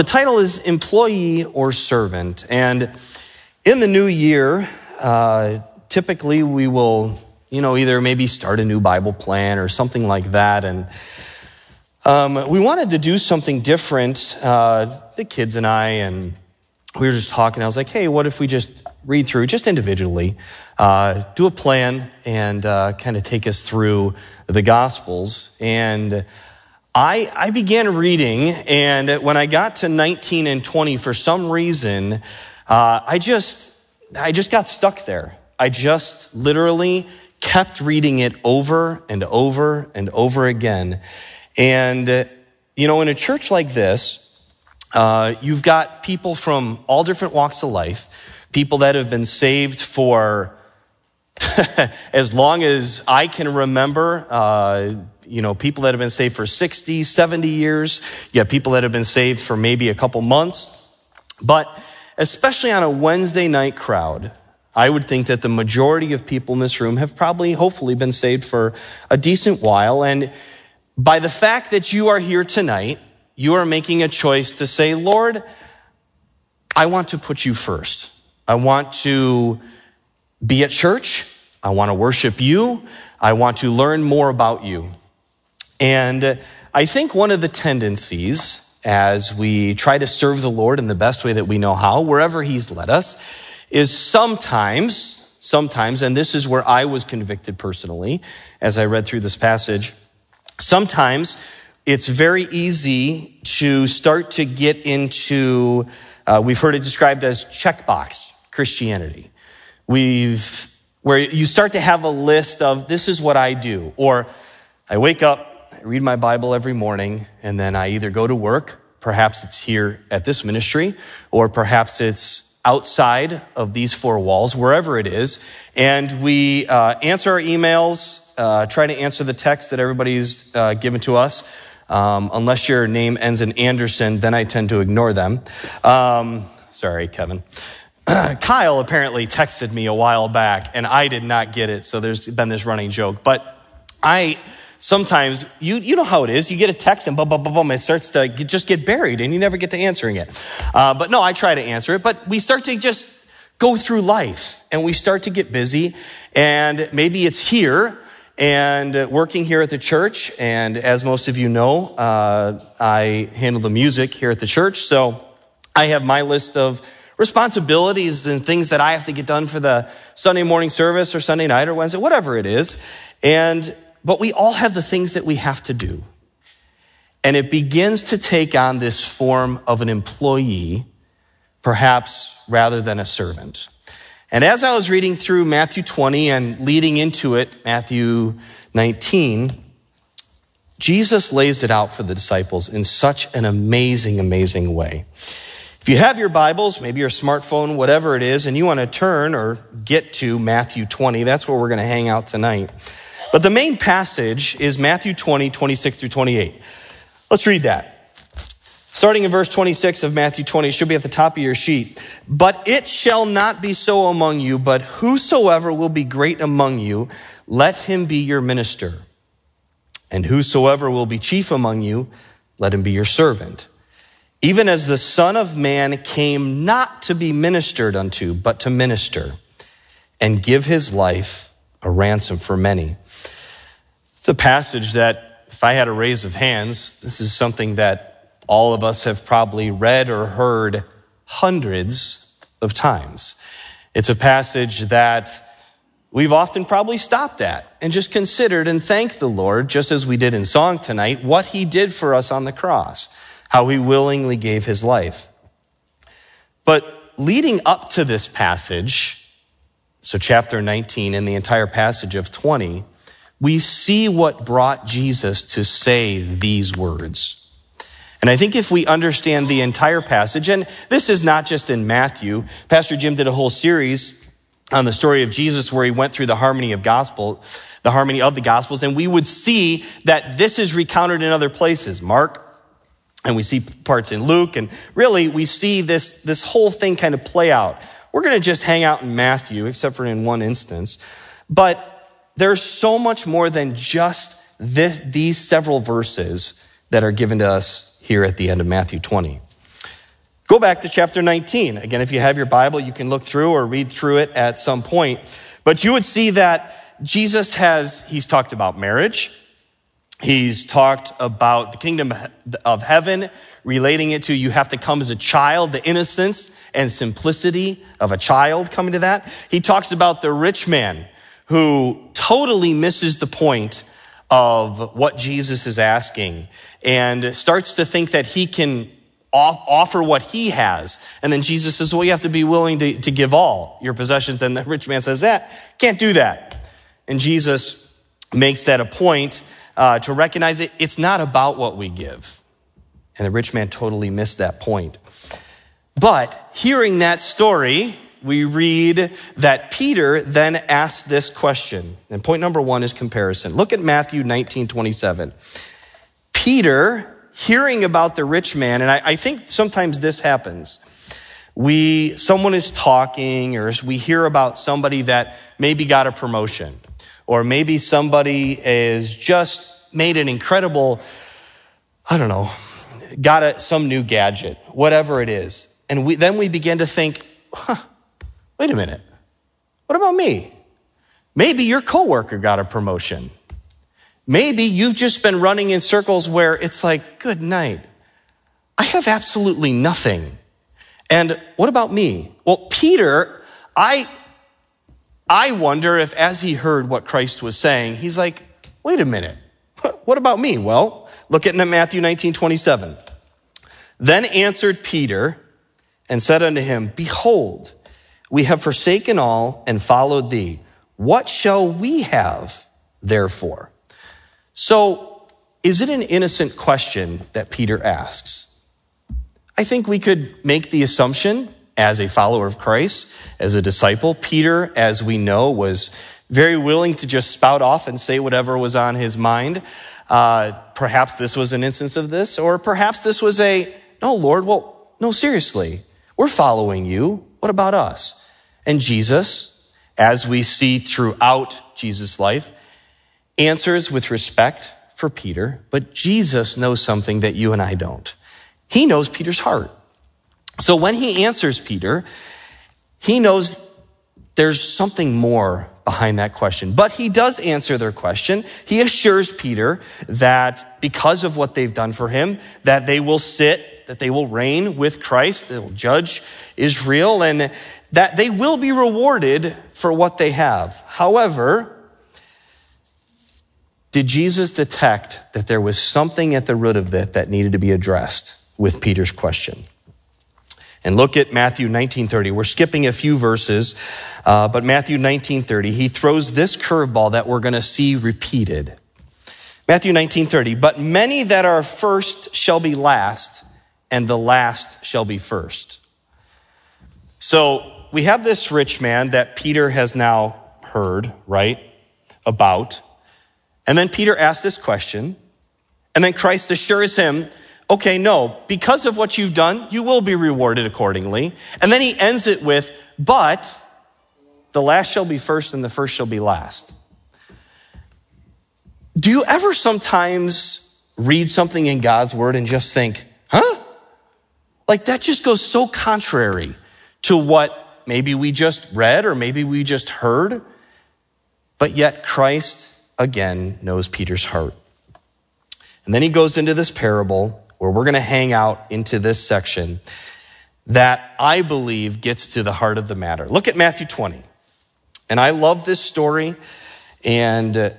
The title is Employee or Servant. And in the new year, uh, typically we will, you know, either maybe start a new Bible plan or something like that. And um, we wanted to do something different, uh, the kids and I, and we were just talking. I was like, hey, what if we just read through, just individually, uh, do a plan and uh, kind of take us through the Gospels? And I, I began reading, and when I got to 19 and 20, for some reason, uh, I just I just got stuck there. I just literally kept reading it over and over and over again. And you know, in a church like this, uh, you've got people from all different walks of life, people that have been saved for as long as I can remember. Uh, you know, people that have been saved for 60, 70 years. You have people that have been saved for maybe a couple months. But especially on a Wednesday night crowd, I would think that the majority of people in this room have probably, hopefully, been saved for a decent while. And by the fact that you are here tonight, you are making a choice to say, Lord, I want to put you first. I want to be at church. I want to worship you. I want to learn more about you. And I think one of the tendencies as we try to serve the Lord in the best way that we know how, wherever He's led us, is sometimes, sometimes, and this is where I was convicted personally as I read through this passage, sometimes it's very easy to start to get into, uh, we've heard it described as checkbox Christianity. We've, where you start to have a list of this is what I do, or I wake up, I read my Bible every morning, and then I either go to work, perhaps it's here at this ministry, or perhaps it's outside of these four walls, wherever it is, and we uh, answer our emails, uh, try to answer the text that everybody's uh, given to us. Um, unless your name ends in Anderson, then I tend to ignore them. Um, sorry, Kevin. Kyle apparently texted me a while back, and I did not get it, so there's been this running joke. But I sometimes you, you know how it is. You get a text and boom, boom, boom, boom, it starts to get, just get buried and you never get to answering it. Uh, but no, I try to answer it, but we start to just go through life and we start to get busy and maybe it's here and working here at the church. And as most of you know, uh, I handle the music here at the church. So I have my list of responsibilities and things that I have to get done for the Sunday morning service or Sunday night or Wednesday, whatever it is. And but we all have the things that we have to do. And it begins to take on this form of an employee, perhaps rather than a servant. And as I was reading through Matthew 20 and leading into it, Matthew 19, Jesus lays it out for the disciples in such an amazing, amazing way. If you have your Bibles, maybe your smartphone, whatever it is, and you want to turn or get to Matthew 20, that's where we're going to hang out tonight. But the main passage is Matthew 20, 26 through 28. Let's read that. Starting in verse 26 of Matthew 20, it should be at the top of your sheet. But it shall not be so among you, but whosoever will be great among you, let him be your minister. And whosoever will be chief among you, let him be your servant. Even as the Son of Man came not to be ministered unto, but to minister and give his life a ransom for many. It's a passage that, if I had a raise of hands, this is something that all of us have probably read or heard hundreds of times. It's a passage that we've often probably stopped at and just considered and thanked the Lord, just as we did in song tonight, what he did for us on the cross, how he willingly gave his life. But leading up to this passage, so chapter 19 and the entire passage of 20, we see what brought Jesus to say these words. And I think if we understand the entire passage, and this is not just in Matthew, Pastor Jim did a whole series on the story of Jesus where he went through the harmony of gospel, the harmony of the gospels, and we would see that this is recounted in other places. Mark, and we see parts in Luke, and really we see this, this whole thing kind of play out. We're going to just hang out in Matthew, except for in one instance. But there's so much more than just this, these several verses that are given to us here at the end of Matthew 20. Go back to chapter 19. Again, if you have your Bible, you can look through or read through it at some point. But you would see that Jesus has, he's talked about marriage. He's talked about the kingdom of heaven, relating it to you have to come as a child, the innocence and simplicity of a child coming to that. He talks about the rich man who totally misses the point of what Jesus is asking and starts to think that he can offer what he has. And then Jesus says, well, you have to be willing to, to give all your possessions. And the rich man says that, can't do that. And Jesus makes that a point uh, to recognize it. It's not about what we give. And the rich man totally missed that point. But hearing that story, we read that Peter then asked this question. And point number one is comparison. Look at Matthew 19, 27. Peter, hearing about the rich man, and I, I think sometimes this happens. We, someone is talking, or we hear about somebody that maybe got a promotion, or maybe somebody is just made an incredible, I don't know, got a, some new gadget, whatever it is. And we, then we begin to think, huh, wait a minute. What about me? Maybe your coworker got a promotion. Maybe you've just been running in circles where it's like, good night. I have absolutely nothing. And what about me? Well, Peter, I, I wonder if as he heard what Christ was saying, he's like, wait a minute. What about me? Well, look at Matthew 19, 27. Then answered Peter and said unto him, Behold, we have forsaken all and followed thee. What shall we have therefore? So, is it an innocent question that Peter asks? I think we could make the assumption as a follower of Christ, as a disciple, Peter, as we know, was very willing to just spout off and say whatever was on his mind. Uh, perhaps this was an instance of this, or perhaps this was a, no, Lord, well, no, seriously, we're following you. What about us? And Jesus, as we see throughout Jesus' life, answers with respect for Peter, but Jesus knows something that you and I don't. He knows Peter's heart. So when he answers Peter, he knows there's something more behind that question. But he does answer their question. He assures Peter that because of what they've done for him, that they will sit, that they will reign with Christ, they will judge Israel, and that they will be rewarded for what they have. However, did Jesus detect that there was something at the root of that that needed to be addressed with Peter's question? And look at Matthew 19:30. We're skipping a few verses, uh, but Matthew 19:30, he throws this curveball that we're going to see repeated. Matthew 19:30. But many that are first shall be last, and the last shall be first. So we have this rich man that Peter has now heard, right, about. And then Peter asks this question, and then Christ assures him okay, no, because of what you've done, you will be rewarded accordingly. And then he ends it with, but the last shall be first and the first shall be last. Do you ever sometimes read something in God's word and just think, huh? Like that just goes so contrary to what maybe we just read or maybe we just heard. But yet Christ again knows Peter's heart. And then he goes into this parable where we're going to hang out into this section that I believe gets to the heart of the matter. Look at Matthew 20. And I love this story. And uh,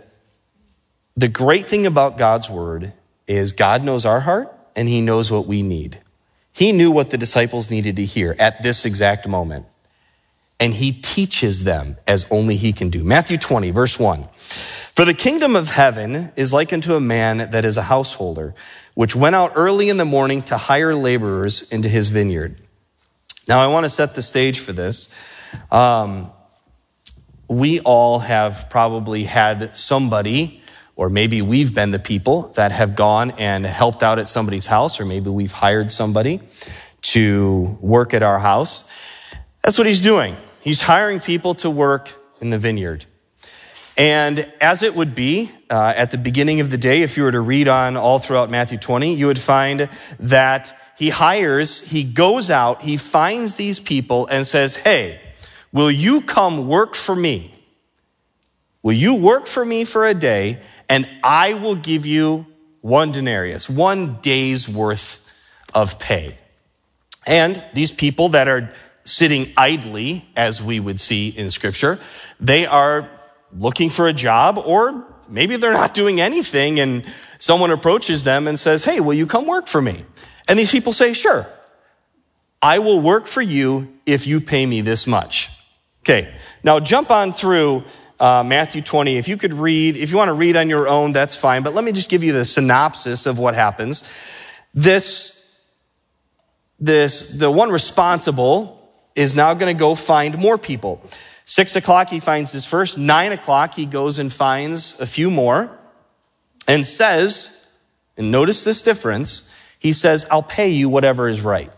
the great thing about God's word is God knows our heart and he knows what we need. He knew what the disciples needed to hear at this exact moment. And he teaches them as only he can do. Matthew 20, verse 1. For the kingdom of heaven is like unto a man that is a householder which went out early in the morning to hire laborers into his vineyard. Now, I want to set the stage for this. Um, we all have probably had somebody, or maybe we've been the people that have gone and helped out at somebody's house, or maybe we've hired somebody to work at our house. That's what he's doing. He's hiring people to work in the vineyard. And as it would be uh, at the beginning of the day, if you were to read on all throughout Matthew 20, you would find that he hires, he goes out, he finds these people and says, Hey, will you come work for me? Will you work for me for a day and I will give you one denarius, one day's worth of pay? And these people that are sitting idly, as we would see in scripture, they are looking for a job or maybe they're not doing anything and someone approaches them and says, Hey, will you come work for me? And these people say, Sure, I will work for you if you pay me this much. Okay, now jump on through uh, Matthew 20. If you could read, if you want to read on your own, that's fine, but let me just give you the synopsis of what happens. This, this, the one responsible is now going to go find more people. Six o'clock, he finds his first. Nine o'clock, he goes and finds a few more and says, and notice this difference, he says, I'll pay you whatever is right.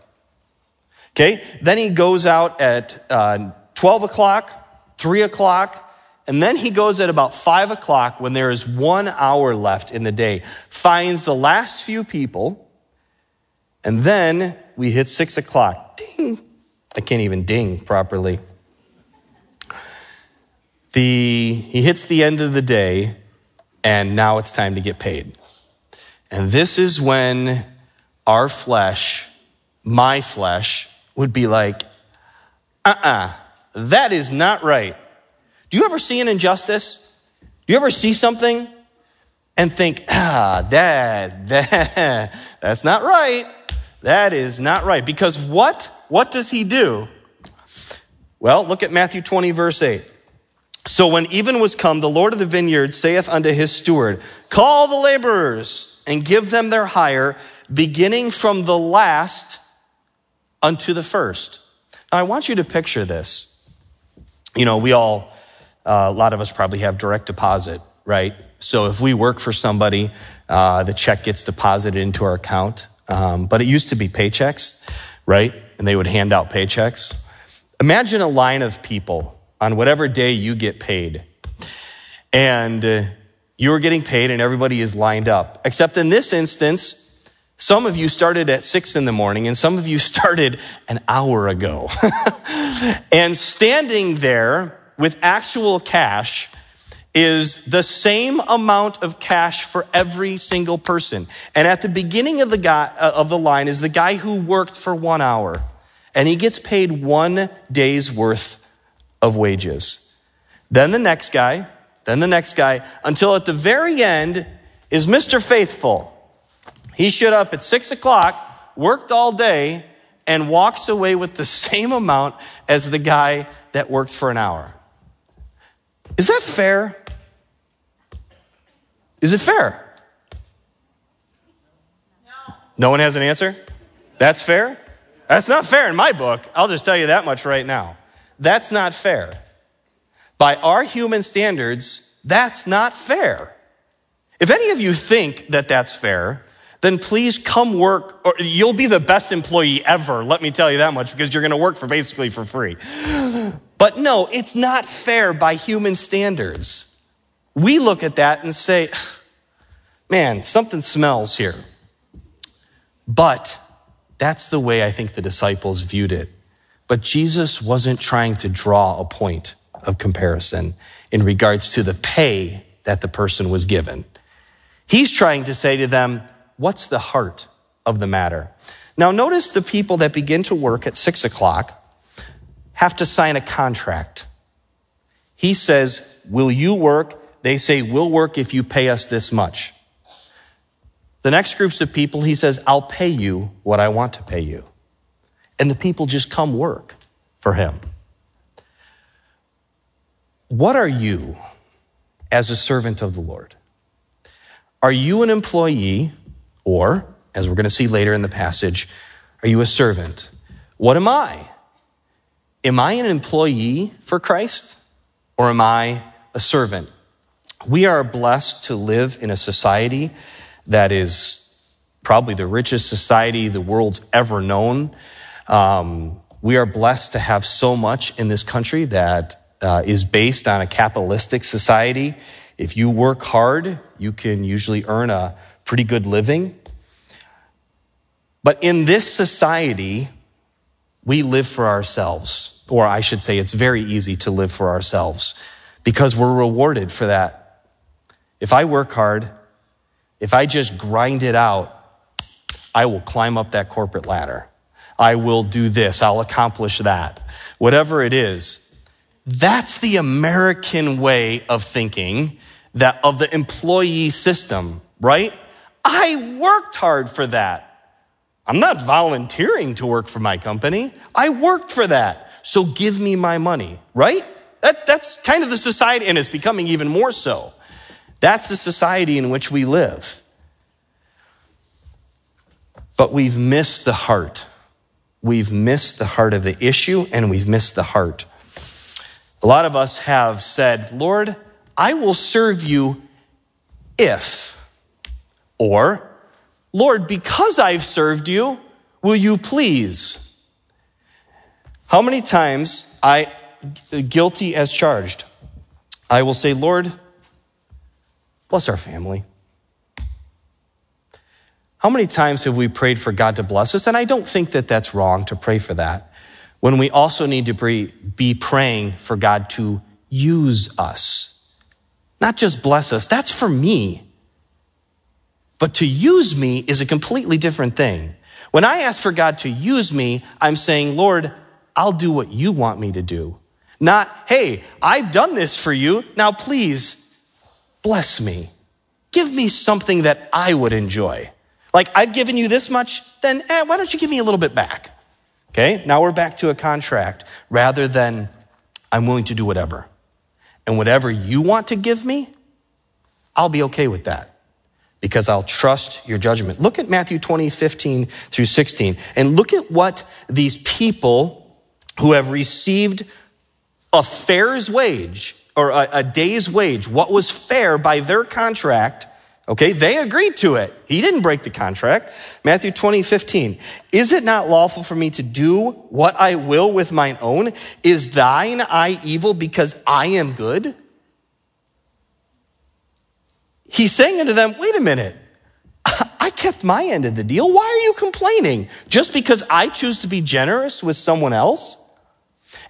Okay, then he goes out at uh, 12 o'clock, 3 o'clock, and then he goes at about 5 o'clock when there is one hour left in the day, finds the last few people, and then we hit 6 o'clock. Ding! I can't even ding properly. The, he hits the end of the day, and now it's time to get paid. And this is when our flesh, my flesh, would be like, uh uh-uh, uh that is not right. Do you ever see an injustice? Do you ever see something and think, ah, that, that, that's not right. That is not right. Because what? What does he do? Well, look at Matthew 20, verse 8. So when even was come, the Lord of the vineyard saith unto his steward, Call the laborers and give them their hire, beginning from the last unto the first. Now, I want you to picture this. You know, we all, uh, a lot of us probably have direct deposit, right? So if we work for somebody, uh, the check gets deposited into our account. Um, but it used to be paychecks, right? And they would hand out paychecks. Imagine a line of people on whatever day you get paid. And uh, you are getting paid and everybody is lined up. Except in this instance, some of you started at six in the morning and some of you started an hour ago. and standing there with actual cash is the same amount of cash for every single person. And at the beginning of the guy, uh, of the line is the guy who worked for one hour and he gets paid one day's worth of wages. Then the next guy, then the next guy, until at the very end is Mr. Faithful. He showed up at six o'clock, worked all day, and walks away with the same amount as the guy that worked for an hour. Is that fair? Is it fair? No. No one has an answer? That's fair? That's not fair in my book. I'll just tell you that much right now. That's not fair. By our human standards, that's not fair. If any of you think that that's fair, then please come work, or you'll be the best employee ever, let me tell you that much, because you're going to work for basically for free. But no, it's not fair by human standards. We look at that and say, man, something smells here. But that's the way I think the disciples viewed it. But Jesus wasn't trying to draw a point of comparison in regards to the pay that the person was given. He's trying to say to them, what's the heart of the matter? Now, notice the people that begin to work at six o'clock have to sign a contract. He says, Will you work? They say, We'll work if you pay us this much. The next groups of people, he says, I'll pay you what I want to pay you. And the people just come work for him. What are you as a servant of the Lord? Are you an employee, or, as we're going to see later in the passage, are you a servant? What am I? Am I an employee for Christ, or am I a servant? We are blessed to live in a society that is probably the richest society the world's ever known. Um, we are blessed to have so much in this country that uh, is based on a capitalistic society. If you work hard, you can usually earn a pretty good living. But in this society, we live for ourselves. Or I should say, it's very easy to live for ourselves because we're rewarded for that. If I work hard, if I just grind it out, I will climb up that corporate ladder. I will do this. I'll accomplish that. Whatever it is. That's the American way of thinking that of the employee system, right? I worked hard for that. I'm not volunteering to work for my company. I worked for that. So give me my money, right? That, that's kind of the society, and it's becoming even more so. That's the society in which we live. But we've missed the heart. We've missed the heart of the issue, and we've missed the heart. A lot of us have said, Lord, I will serve you if, or Lord, because I've served you, will you please? How many times I, guilty as charged, I will say, Lord, bless our family. How many times have we prayed for God to bless us? And I don't think that that's wrong to pray for that. When we also need to be praying for God to use us, not just bless us. That's for me. But to use me is a completely different thing. When I ask for God to use me, I'm saying, Lord, I'll do what you want me to do. Not, hey, I've done this for you. Now please bless me. Give me something that I would enjoy. Like, I've given you this much, then eh, why don't you give me a little bit back? Okay, now we're back to a contract rather than I'm willing to do whatever. And whatever you want to give me, I'll be okay with that because I'll trust your judgment. Look at Matthew 20, 15 through 16, and look at what these people who have received a fair's wage or a, a day's wage, what was fair by their contract, Okay, they agreed to it. He didn't break the contract. Matthew 20, 15. Is it not lawful for me to do what I will with mine own? Is thine eye evil because I am good? He's saying unto them, wait a minute. I kept my end of the deal. Why are you complaining? Just because I choose to be generous with someone else?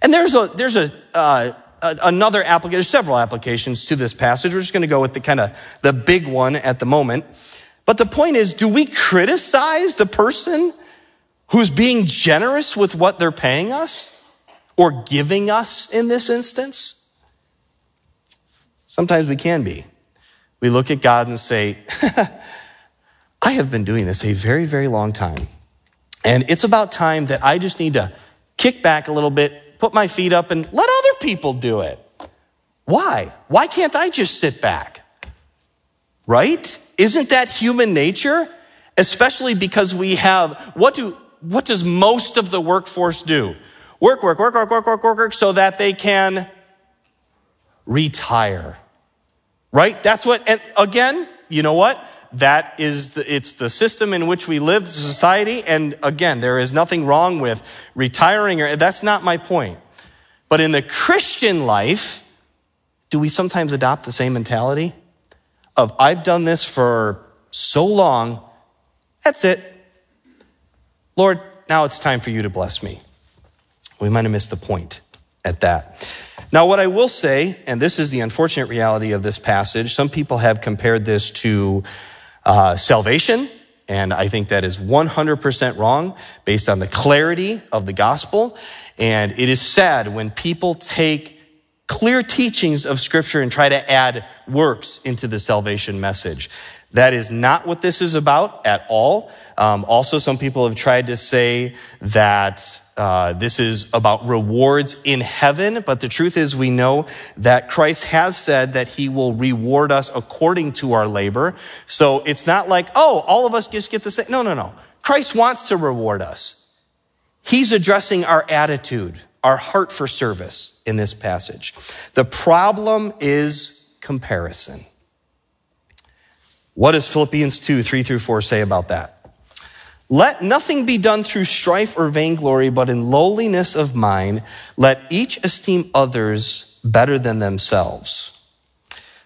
And there's a, there's a, uh, another application, there's several applications to this passage. We're just going to go with the kind of the big one at the moment. But the point is, do we criticize the person who's being generous with what they're paying us or giving us in this instance? Sometimes we can be we look at God and say, I have been doing this a very, very long time. And it's about time that I just need to kick back a little bit, put my feet up, and let other people do it. Why? Why can't I just sit back? Right? Isn't that human nature? Especially because we have, what do, what does most of the workforce do? Work, work, work, work, work, work, work, work, so that they can retire. Right? That's what, and again, you know what? That is, the, it's the system in which we live, society. And again, there is nothing wrong with retiring or, that's not my point. But in the Christian life, do we sometimes adopt the same mentality of, I've done this for so long, that's it. Lord, now it's time for you to bless me. We might have missed the point at that. Now, what I will say, and this is the unfortunate reality of this passage, some people have compared this to uh, salvation, and I think that is 100% wrong based on the clarity of the gospel. And it is sad when people take clear teachings of Scripture and try to add works into the salvation message. That is not what this is about at all. Um, also, some people have tried to say that uh, this is about rewards in heaven, but the truth is we know that Christ has said that he will reward us according to our labor. So it's not like, oh, all of us just get the same. No, no, no. Christ wants to reward us. He's addressing our attitude, our heart for service in this passage. The problem is comparison. What does Philippians 2, 3 through 4 say about that? Let nothing be done through strife or vainglory, but in lowliness of mind, let each esteem others better than themselves.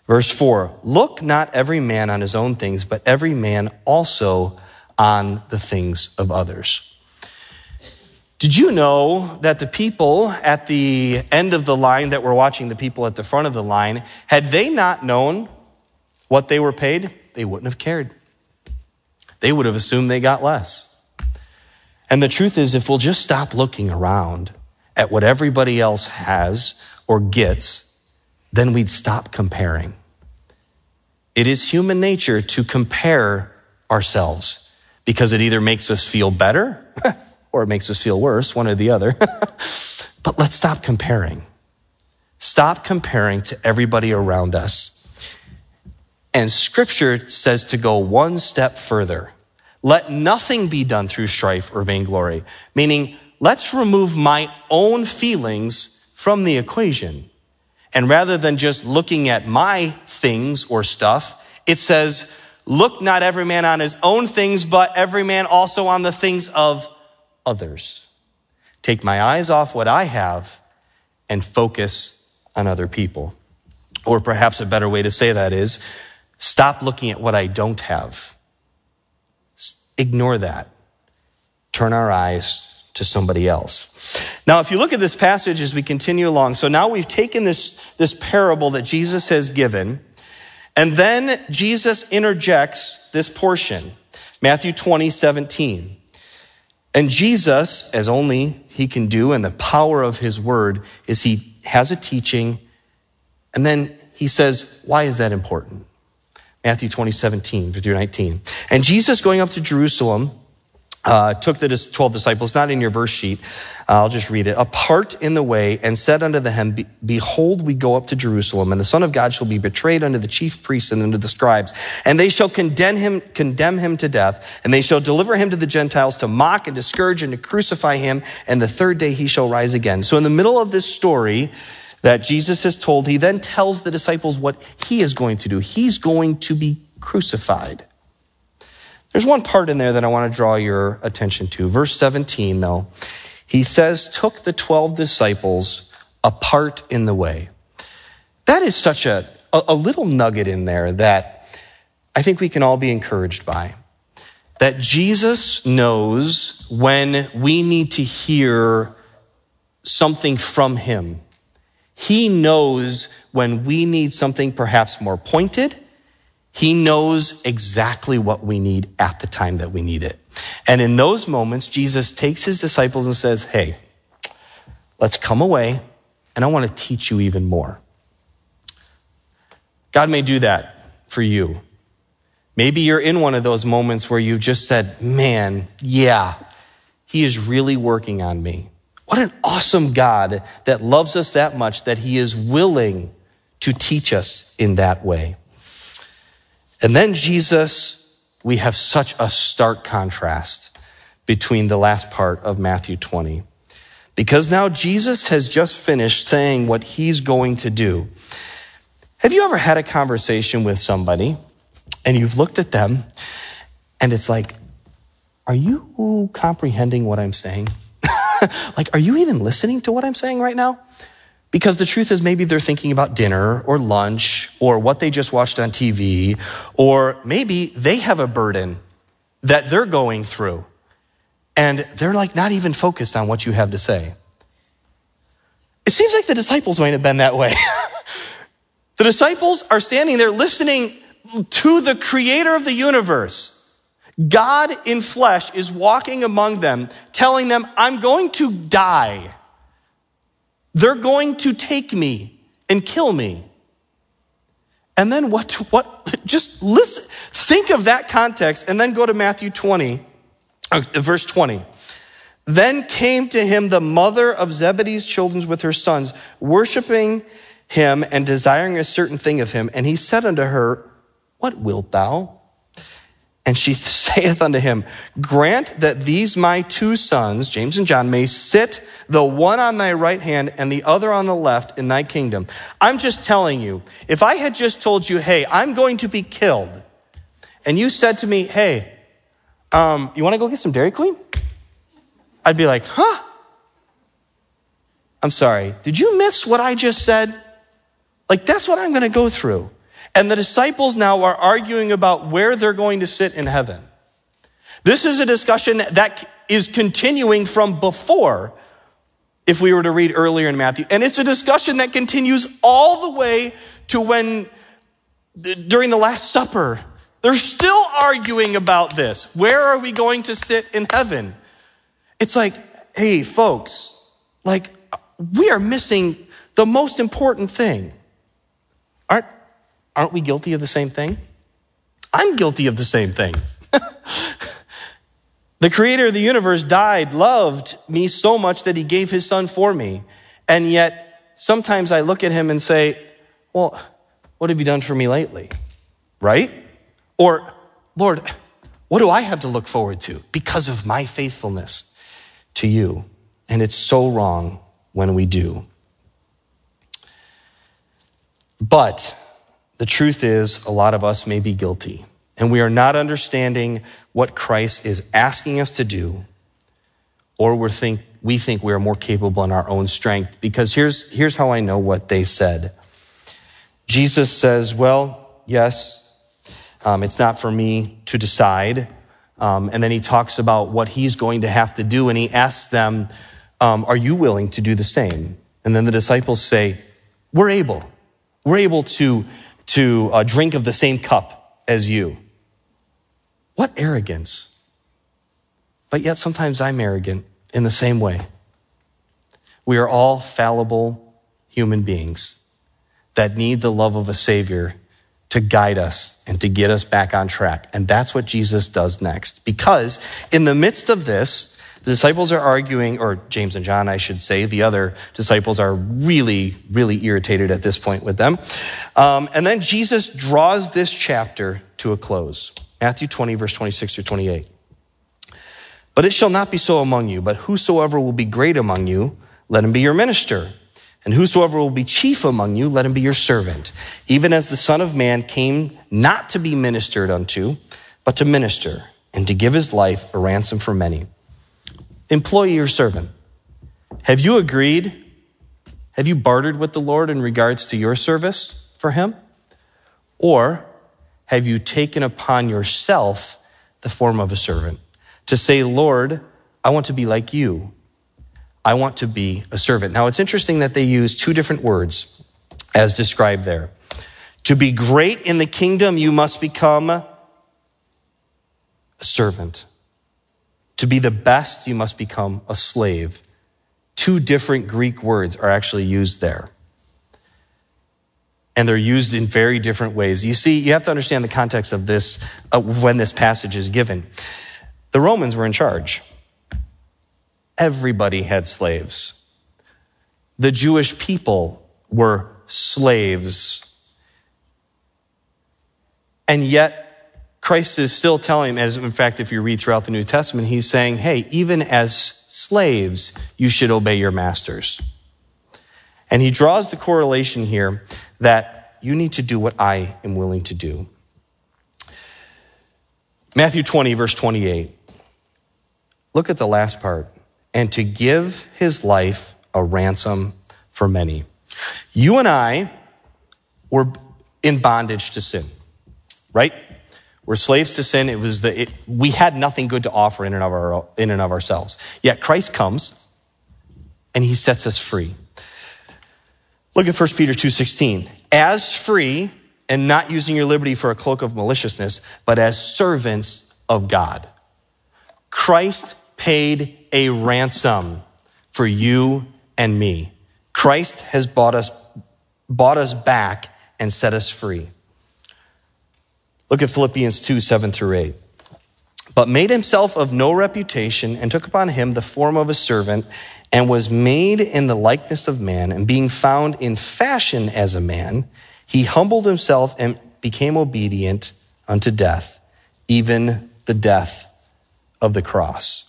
Verse 4 Look not every man on his own things, but every man also on the things of others. Did you know that the people at the end of the line that were watching the people at the front of the line, had they not known what they were paid, they wouldn't have cared. They would have assumed they got less. And the truth is, if we'll just stop looking around at what everybody else has or gets, then we'd stop comparing. It is human nature to compare ourselves because it either makes us feel better or it makes us feel worse, one or the other. but let's stop comparing. Stop comparing to everybody around us. And scripture says to go one step further. Let nothing be done through strife or vainglory, meaning let's remove my own feelings from the equation. And rather than just looking at my things or stuff, it says, look not every man on his own things, but every man also on the things of others. Take my eyes off what I have and focus on other people. Or perhaps a better way to say that is stop looking at what I don't have. Ignore that. Turn our eyes to somebody else. Now, if you look at this passage as we continue along, so now we've taken this, this parable that Jesus has given, and then Jesus interjects this portion, Matthew 20, 17. And Jesus, as only he can do, and the power of his word, is he has a teaching, and then he says, Why is that important? Matthew 20, 17 through 19. And Jesus going up to Jerusalem uh, took the 12 disciples, not in your verse sheet, I'll just read it, apart in the way and said unto them, Behold, we go up to Jerusalem, and the Son of God shall be betrayed unto the chief priests and unto the scribes, and they shall condemn him, condemn him to death, and they shall deliver him to the Gentiles to mock and to scourge and to crucify him, and the third day he shall rise again. So in the middle of this story, that Jesus has told, he then tells the disciples what he is going to do. He's going to be crucified. There's one part in there that I want to draw your attention to. Verse 17, though, he says, took the 12 disciples apart in the way. That is such a, a little nugget in there that I think we can all be encouraged by. That Jesus knows when we need to hear something from him. He knows when we need something perhaps more pointed he knows exactly what we need at the time that we need it. And in those moments, Jesus takes his disciples and says, Hey, let's come away, and I want to teach you even more. God may do that for you. Maybe you're in one of those moments where you've just said, Man, yeah, he is really working on me. What an awesome God that loves us that much that he is willing to teach us in that way. And then Jesus, we have such a stark contrast between the last part of Matthew 20. Because now Jesus has just finished saying what he's going to do. Have you ever had a conversation with somebody and you've looked at them and it's like, are you comprehending what I'm saying? like, are you even listening to what I'm saying right now? Because the truth is, maybe they're thinking about dinner or lunch or what they just watched on TV, or maybe they have a burden that they're going through and they're like not even focused on what you have to say. It seems like the disciples might have been that way. the disciples are standing there listening to the creator of the universe. God in flesh is walking among them, telling them, I'm going to die. They're going to take me and kill me. And then what, what, just listen, think of that context and then go to Matthew 20, uh, verse 20. Then came to him the mother of Zebedee's children with her sons, worshiping him and desiring a certain thing of him. And he said unto her, What wilt thou? And she saith unto him, Grant that these my two sons, James and John, may sit the one on thy right hand and the other on the left in thy kingdom. I'm just telling you, if I had just told you, hey, I'm going to be killed, and you said to me, hey, um, you want to go get some Dairy Queen? I'd be like, huh? I'm sorry. Did you miss what I just said? Like, that's what I'm going to go through. And the disciples now are arguing about where they're going to sit in heaven. This is a discussion that is continuing from before, if we were to read earlier in Matthew. And it's a discussion that continues all the way to when, during the Last Supper, they're still arguing about this. Where are we going to sit in heaven? It's like, hey, folks, like, we are missing the most important thing. Aren't, we guilty of the same thing? I'm guilty of the same thing. the creator of the universe died, loved me so much that he gave his son for me. And yet, sometimes I look at him and say, Well, what have you done for me lately? Right? Or, Lord, what do I have to look forward to because of my faithfulness to you? And it's so wrong when we do. But the truth is, a lot of us may be guilty, and we are not understanding what Christ is asking us to do, or we think, we think we are more capable in our own strength. Because here's, here's how I know what they said. Jesus says, Well, yes, um, it's not for me to decide. Um, and then he talks about what he's going to have to do, and he asks them, um, Are you willing to do the same? And then the disciples say, We're able. We're able to to uh, drink of the same cup as you. What arrogance. But yet sometimes I'm arrogant in the same way. We are all fallible human beings that need the love of a Savior to guide us and to get us back on track. And that's what Jesus does next. Because in the midst of this, the disciples are arguing, or James and John, I should say, the other disciples are really, really irritated at this point with them. Um, and then Jesus draws this chapter to a close. Matthew 20, verse 26 through 28. But it shall not be so among you, but whosoever will be great among you, let him be your minister. And whosoever will be chief among you, let him be your servant. Even as the Son of Man came not to be ministered unto, but to minister, and to give his life a ransom for many employee or servant? Have you agreed? Have you bartered with the Lord in regards to your service for Him? Or have you taken upon yourself the form of a servant to say, Lord, I want to be like you. I want to be a servant. Now, it's interesting that they use two different words as described there. To be great in the kingdom, you must become a servant. To be the best, you must become a slave. Two different Greek words are actually used there. And they're used in very different ways. You see, you have to understand the context of this uh, when this passage is given. The Romans were in charge. Everybody had slaves. The Jewish people were slaves. And yet, Christ is still telling them, as in fact, if you read throughout the New Testament, he's saying, hey, even as slaves, you should obey your masters. And he draws the correlation here that you need to do what I am willing to do. Matthew 20, verse 28. Look at the last part. And to give his life a ransom for many. You and I were in bondage to sin, right? We're slaves to sin. It was the, it, we had nothing good to offer in and, of our, in and of ourselves. Yet Christ comes and he sets us free. Look at 1 Peter 2.16. As free and not using your liberty for a cloak of maliciousness, but as servants of God. Christ paid a ransom for you and me. Christ has bought us, bought us back and set us free. Look at Philippians 2 7 through 8. But made himself of no reputation and took upon him the form of a servant and was made in the likeness of man. And being found in fashion as a man, he humbled himself and became obedient unto death, even the death of the cross.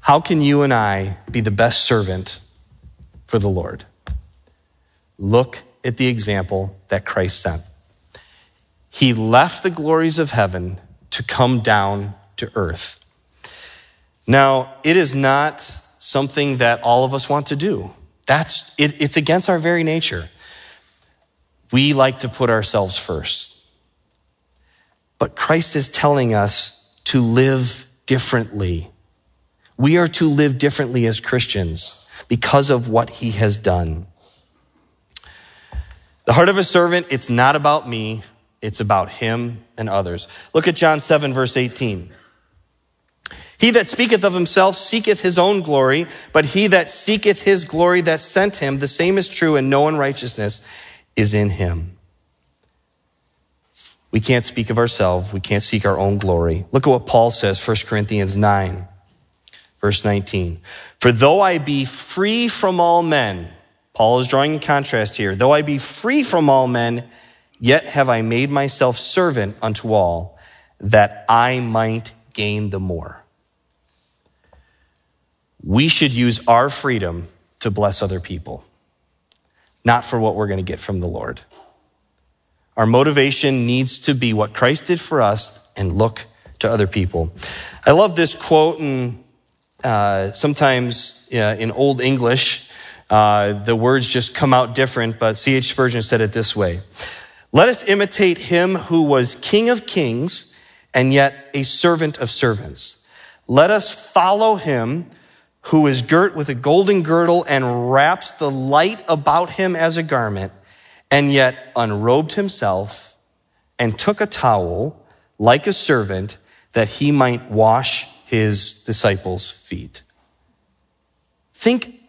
How can you and I be the best servant for the Lord? Look at the example that Christ sent. He left the glories of heaven to come down to earth. Now, it is not something that all of us want to do. That's, it, it's against our very nature. We like to put ourselves first. But Christ is telling us to live differently. We are to live differently as Christians because of what he has done. The heart of a servant, it's not about me, it's about him and others. Look at John 7, verse 18. He that speaketh of himself seeketh his own glory, but he that seeketh his glory that sent him, the same is true, and no unrighteousness is in him. We can't speak of ourselves. We can't seek our own glory. Look at what Paul says, 1 Corinthians 9, verse 19. For though I be free from all men, Paul is drawing a contrast here. Though I be free from all men, yet have I made myself servant unto all, that I might gain the more. We should use our freedom to bless other people, not for what we're going to get from the Lord. Our motivation needs to be what Christ did for us and look to other people. I love this quote, and uh, sometimes uh, in Old English, uh, the words just come out different, but C.H. Spurgeon said it this way Let us imitate him who was King of kings and yet a servant of servants. Let us follow him who is girt with a golden girdle and wraps the light about him as a garment and yet unrobed himself and took a towel like a servant that he might wash his disciples' feet. Think,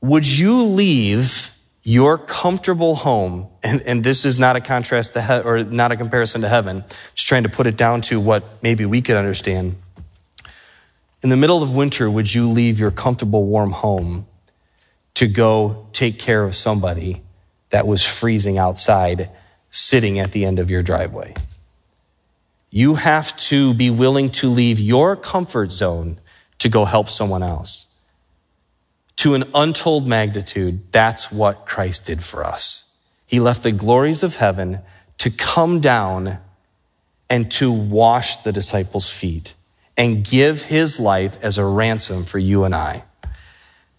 would you leave your comfortable home, and, and this is not a contrast to he, or not a comparison to heaven, just trying to put it down to what maybe we could understand. In the middle of winter, would you leave your comfortable, warm home to go take care of somebody that was freezing outside sitting at the end of your driveway. You have to be willing to leave your comfort zone to go help someone else. To an untold magnitude, that's what Christ did for us. He left the glories of heaven to come down and to wash the disciples' feet and give his life as a ransom for you and I.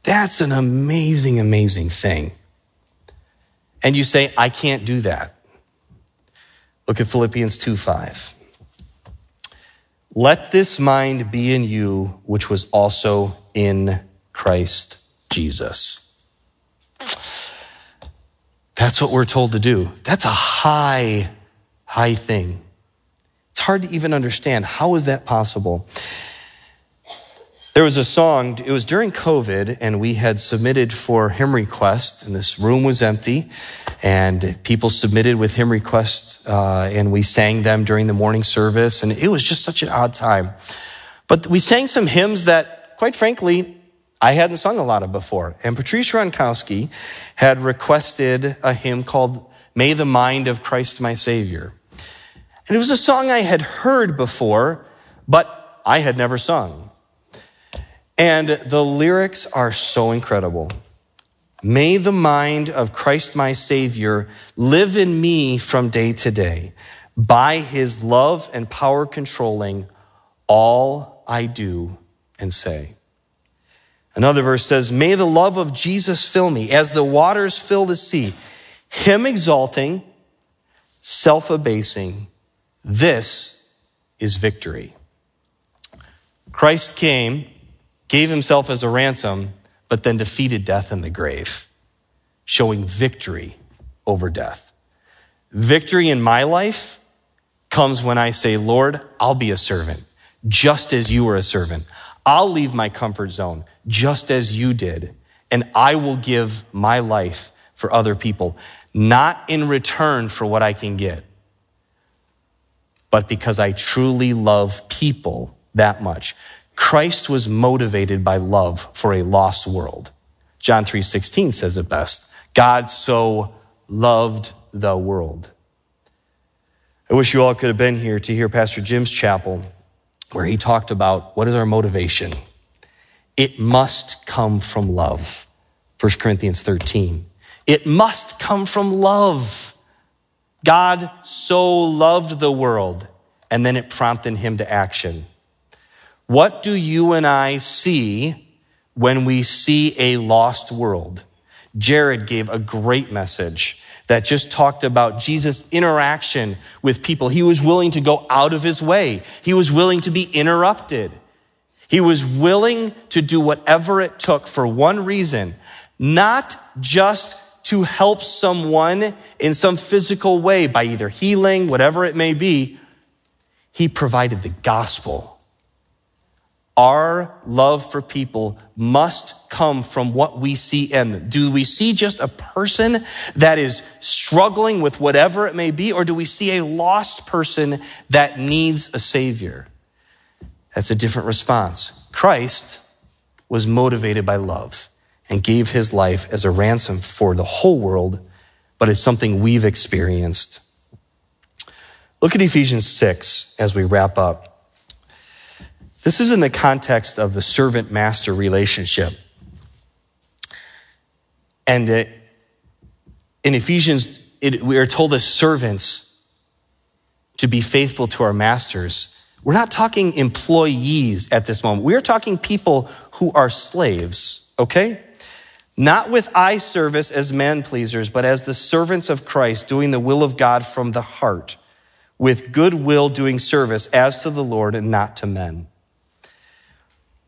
That's an amazing, amazing thing and you say, I can't do that. Look at Philippians 2 5. Let this mind be in you, which was also in Christ Jesus. That's what we're told to do. That's a high, high thing. It's hard to even understand. How is that possible? There was a song, it was during COVID, and we had submitted for hymn requests, and this room was empty, and people submitted with hymn requests, uh, and we sang them during the morning service, and it was just such an odd time. But we sang some hymns that, quite frankly, I hadn't sung a lot of before. And Patrice Ronkowski had requested a hymn called May the Mind of Christ My Savior. And it was a song I had heard before, but I had never sung. And the lyrics are so incredible. May the mind of Christ my Savior live in me from day to day, by his love and power controlling all I do and say. Another verse says, May the love of Jesus fill me as the waters fill the sea, him exalting, self abasing. This is victory. Christ came gave himself as a ransom, but then defeated death in the grave, showing victory over death. Victory in my life comes when I say, Lord, I'll be a servant, just as you were a servant. I'll leave my comfort zone, just as you did, and I will give my life for other people, not in return for what I can get, but because I truly love people that much. Christ was motivated by love for a lost world. John 3:16 says it best. God so loved the world. I wish you all could have been here to hear Pastor Jim's chapel where he talked about what is our motivation? It must come from love. 1 Corinthians 13. It must come from love. God so loved the world, and then it prompted him to action. What do you and I see when we see a lost world? Jared gave a great message that just talked about Jesus' interaction with people. He was willing to go out of his way. He was willing to be interrupted. He was willing to do whatever it took for one reason, not just to help someone in some physical way by either healing, whatever it may be. He provided the gospel. Our love for people must come from what we see in them. Do we see just a person that is struggling with whatever it may be, or do we see a lost person that needs a savior? That's a different response. Christ was motivated by love and gave his life as a ransom for the whole world, but it's something we've experienced. Look at Ephesians 6 as we wrap up. This is in the context of the servant master relationship. And uh, in Ephesians, it, we are told as servants to be faithful to our masters. We're not talking employees at this moment. We are talking people who are slaves, okay? Not with eye service as man pleasers, but as the servants of Christ, doing the will of God from the heart, with good will doing service as to the Lord and not to men.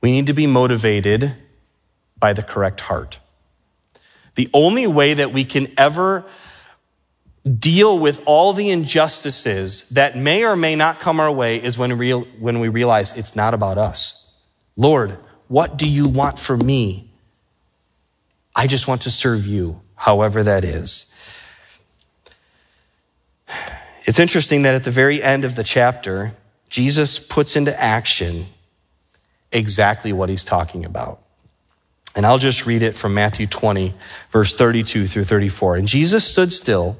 We need to be motivated by the correct heart. The only way that we can ever deal with all the injustices that may or may not come our way is when, real, when we realize it's not about us. Lord, what do you want for me? I just want to serve you, however that is. It's interesting that at the very end of the chapter, Jesus puts into action exactly what he's talking about. And I'll just read it from Matthew 20, verse 32 through 34. And Jesus stood still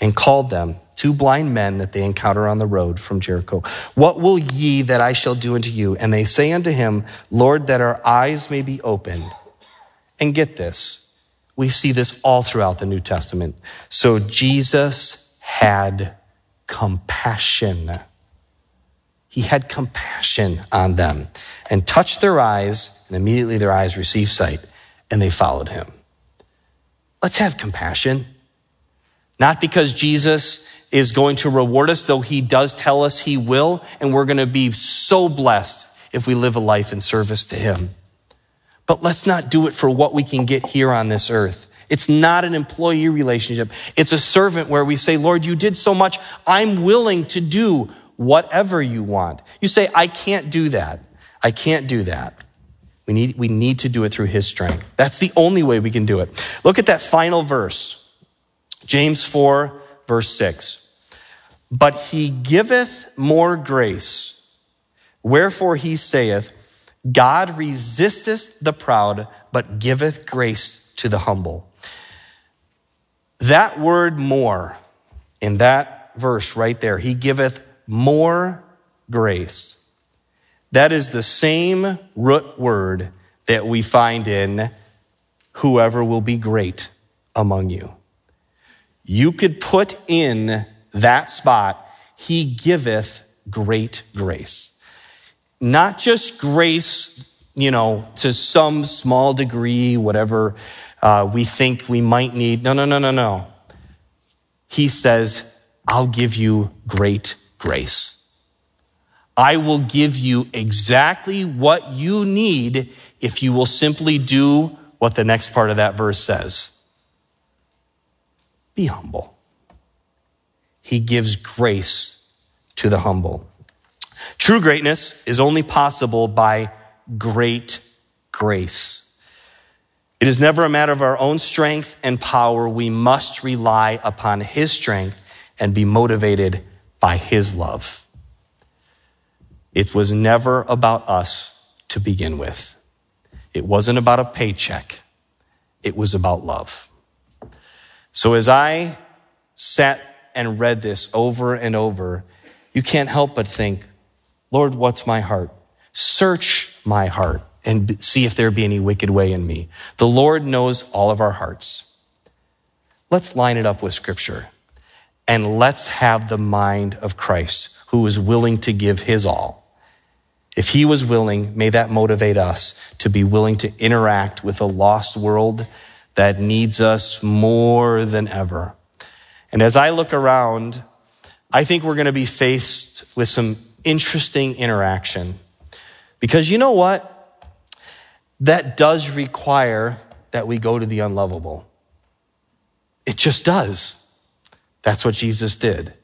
and called them, two blind men that they encounter on the road from Jericho. What will ye that I shall do unto you? And they say unto him, Lord, that our eyes may be opened. And get this. We see this all throughout the New Testament. So Jesus had compassion he had compassion on them and touched their eyes, and immediately their eyes received sight, and they followed him. Let's have compassion. Not because Jesus is going to reward us, though he does tell us he will, and we're going to be so blessed if we live a life in service to him. But let's not do it for what we can get here on this earth. It's not an employee relationship. It's a servant where we say, Lord, you did so much. I'm willing to do whatever you want. You say, I can't do that. I can't do that. We need, we need to do it through his strength. That's the only way we can do it. Look at that final verse. James 4, verse 6. But he giveth more grace. Wherefore he saith, God resisteth the proud, but giveth grace to the humble. That word more in that verse right there, he giveth more grace. That is the same root word that we find in whoever will be great among you. You could put in that spot, he giveth great grace. Not just grace, you know, to some small degree, whatever uh, we think we might need. No, no, no, no, no. He says, I'll give you great grace. I will give you exactly what you need if you will simply do what the next part of that verse says. Be humble. He gives grace to the humble. True greatness is only possible by great grace. It is never a matter of our own strength and power. We must rely upon His strength and be motivated by his love. It was never about us to begin with. It wasn't about a paycheck. It was about love. So as I sat and read this over and over, you can't help but think, Lord, what's my heart? Search my heart and see if there be any wicked way in me. The Lord knows all of our hearts. Let's line it up with scripture and let's have the mind of Christ who is willing to give his all. If he was willing, may that motivate us to be willing to interact with a lost world that needs us more than ever. And as I look around, I think we're going to be faced with some interesting interaction. Because you know what? That does require that we go to the unlovable. It just does. That's what Jesus did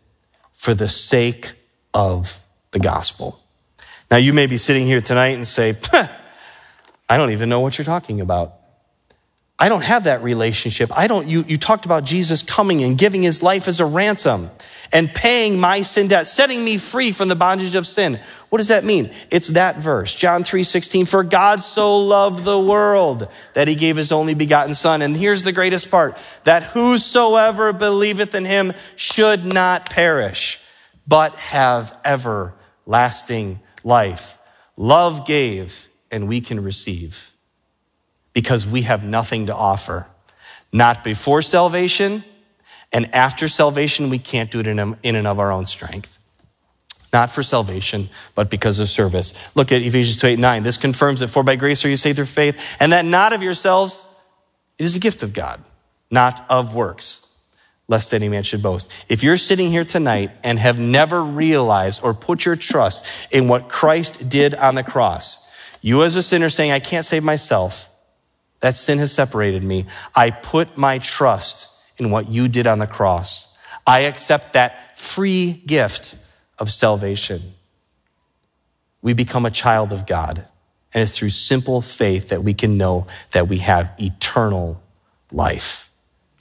for the sake of the gospel. Now, you may be sitting here tonight and say, I don't even know what you're talking about. I don't have that relationship. I don't, you, you talked about Jesus coming and giving his life as a ransom and paying my sin debt, setting me free from the bondage of sin. What does that mean? It's that verse, John 3 16. For God so loved the world that he gave his only begotten Son. And here's the greatest part that whosoever believeth in him should not perish, but have everlasting life. Love gave, and we can receive because we have nothing to offer. Not before salvation, and after salvation, we can't do it in, and of our own strength. Not for salvation, but because of service. Look at Ephesians 2 8 9. This confirms that for by grace are you saved through faith, and that not of yourselves, it is a gift of God, not of works, lest any man should boast. If you're sitting here tonight and have never realized or put your trust in what Christ did on the cross, you as a sinner saying, I can't save myself, that sin has separated me. I put my trust in what you did on the cross. I accept that free gift of salvation. We become a child of God. And it's through simple faith that we can know that we have eternal life.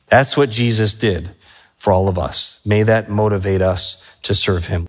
That's what Jesus did for all of us. May that motivate us to serve him.